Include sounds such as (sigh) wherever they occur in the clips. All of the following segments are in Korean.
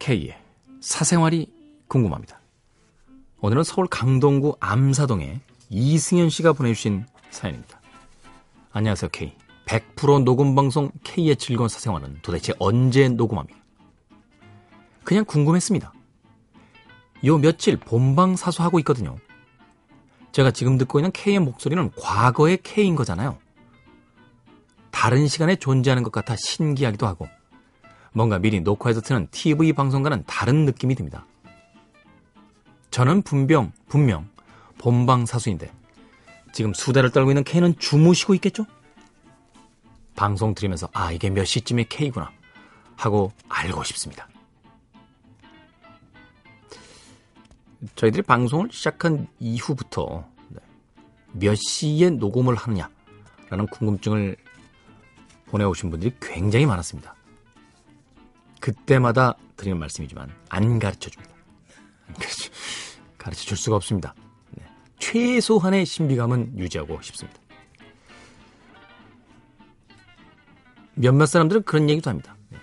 K의 사생활이 궁금합니다. 오늘은 서울 강동구 암사동에 이승현 씨가 보내주신 사연입니다. 안녕하세요, K. 100% 녹음방송 K의 즐거운 사생활은 도대체 언제 녹음합니까? 그냥 궁금했습니다. 요 며칠 본방 사수하고 있거든요. 제가 지금 듣고 있는 K의 목소리는 과거의 K인 거잖아요. 다른 시간에 존재하는 것 같아 신기하기도 하고 뭔가 미리 녹화해서 트는 TV 방송과는 다른 느낌이 듭니다. 저는 분명, 분명 본방 사수인데 지금 수다를 떨고 있는 K는 주무시고 있겠죠? 방송 들으면서 아 이게 몇 시쯤의 K구나 하고 알고 싶습니다. 저희들이 방송을 시작한 이후부터 네, 몇 시에 녹음을 하느냐라는 궁금증을 보내오신 분들이 굉장히 많았습니다. 그때마다 드리는 말씀이지만 안 가르쳐 줍니다. 가르쳐 줄 수가 없습니다. 네. 최소한의 신비감은 유지하고 싶습니다. 몇몇 사람들은 그런 얘기도 합니다. 네.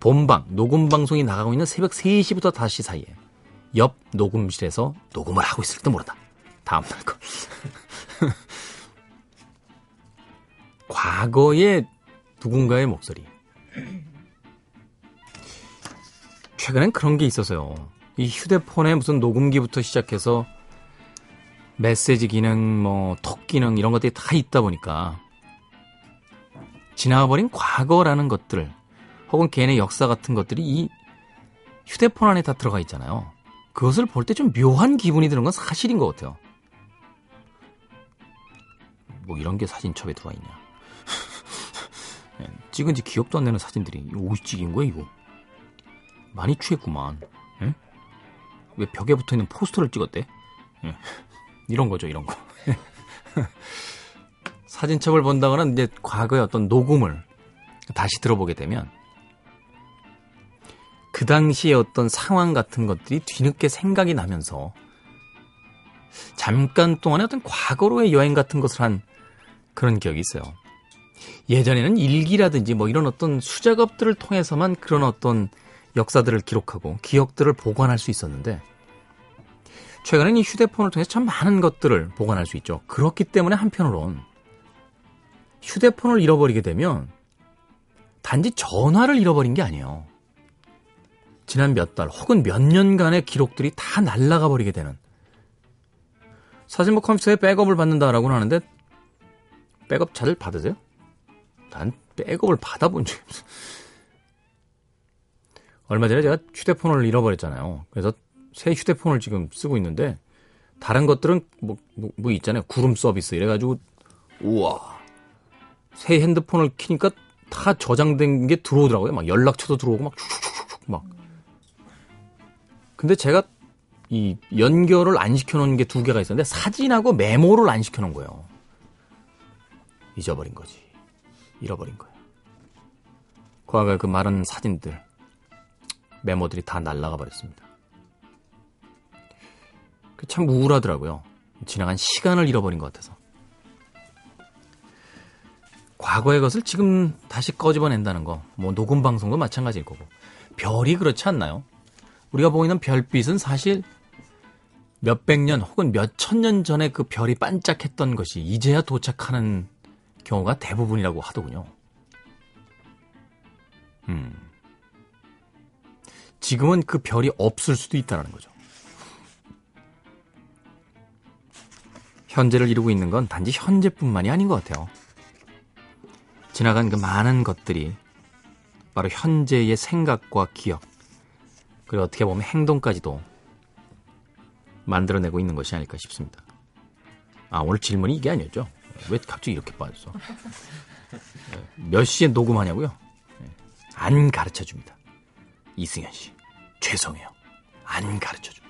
본방, 녹음 방송이 나가고 있는 새벽 3시부터 5시 사이에 옆 녹음실에서 녹음을 하고 있을지도 모른다. 다음날 거. (laughs) 과거의 누군가의 목소리. 최근엔 그런 게 있어서요. 이 휴대폰에 무슨 녹음기부터 시작해서 메시지 기능, 뭐, 톡 기능, 이런 것들이 다 있다 보니까 지나가버린 과거라는 것들, 혹은 개인의 역사 같은 것들이 이 휴대폰 안에 다 들어가 있잖아요. 그것을 볼 때 좀 묘한 기분이 드는 건 사실인 것 같아요. 뭐 이런 게 사진첩에 들어와 있냐. (laughs) 네, 찍은 지 기억도 안 나는 사진들이 오이 찍인 거야 이거. 많이 취했구만. 네? 왜 벽에 붙어 있는 포스터를 찍었대? 네. (laughs) 이런 거죠, 이런 거. (laughs) 사진첩을 본다거나 이제 과거의 어떤 녹음을 다시 들어보게 되면 그 당시의 어떤 상황 같은 것들이 뒤늦게 생각이 나면서 잠깐 동안의 어떤 과거로의 여행 같은 것을 한 그런 기억이 있어요. 예전에는 일기라든지 뭐 이런 어떤 수작업들을 통해서만 그런 어떤 역사들을 기록하고 기억들을 보관할 수 있었는데 최근에는 이 휴대폰을 통해서 참 많은 것들을 보관할 수 있죠. 그렇기 때문에 한편으론 휴대폰을 잃어버리게 되면 단지 전화를 잃어버린 게 아니에요. 지난 몇 달 혹은 몇 년간의 기록들이 다 날아가 버리게 되는 사실 뭐 컴퓨터에 백업을 받는다라고는 하는데 백업 잘 받으세요? 난 백업을 받아본 적이 없어. 얼마 전에 제가 휴대폰을 잃어버렸잖아요. 그래서 새 휴대폰을 지금 쓰고 있는데 다른 것들은 뭐, 뭐, 뭐 있잖아요. 구름 서비스 이래가지고 우와 새 핸드폰을 키니까 다 저장된 게 들어오더라고요. 막 연락처도 들어오고 막 슉슉슉슉 막 근데 제가 이 연결을 안 시켜놓은 게 두 개가 있었는데 사진하고 메모를 안 시켜놓은 거예요. 잊어버린 거지. 잃어버린 거예요. 과거의 그 많은 사진들, 메모들이 다 날아가 버렸습니다. 그참 우울하더라고요. 지나간 시간을 잃어버린 것 같아서. 과거의 것을 지금 다시 꺼집어낸다는 거, 뭐 녹음 방송도 마찬가지일 거고. 별이 그렇지 않나요? 우리가 보이는 별빛은 사실 몇백 년 혹은 몇천 년 전에 그 별이 반짝했던 것이 이제야 도착하는 경우가 대부분이라고 하더군요. 음. 지금은 그 별이 없을 수도 있다는 거죠. 현재를 이루고 있는 건 단지 현재뿐만이 아닌 것 같아요. 지나간 그 많은 것들이 바로 현재의 생각과 기억, 그리고 어떻게 보면 행동까지도 만들어내고 있는 것이 아닐까 싶습니다. 아, 오늘 질문이 이게 아니었죠? 왜 갑자기 이렇게 빠졌어? 몇 시에 녹음하냐고요? 안 가르쳐 줍니다. 이승현 씨. 죄송해요. 안 가르쳐 줍니다.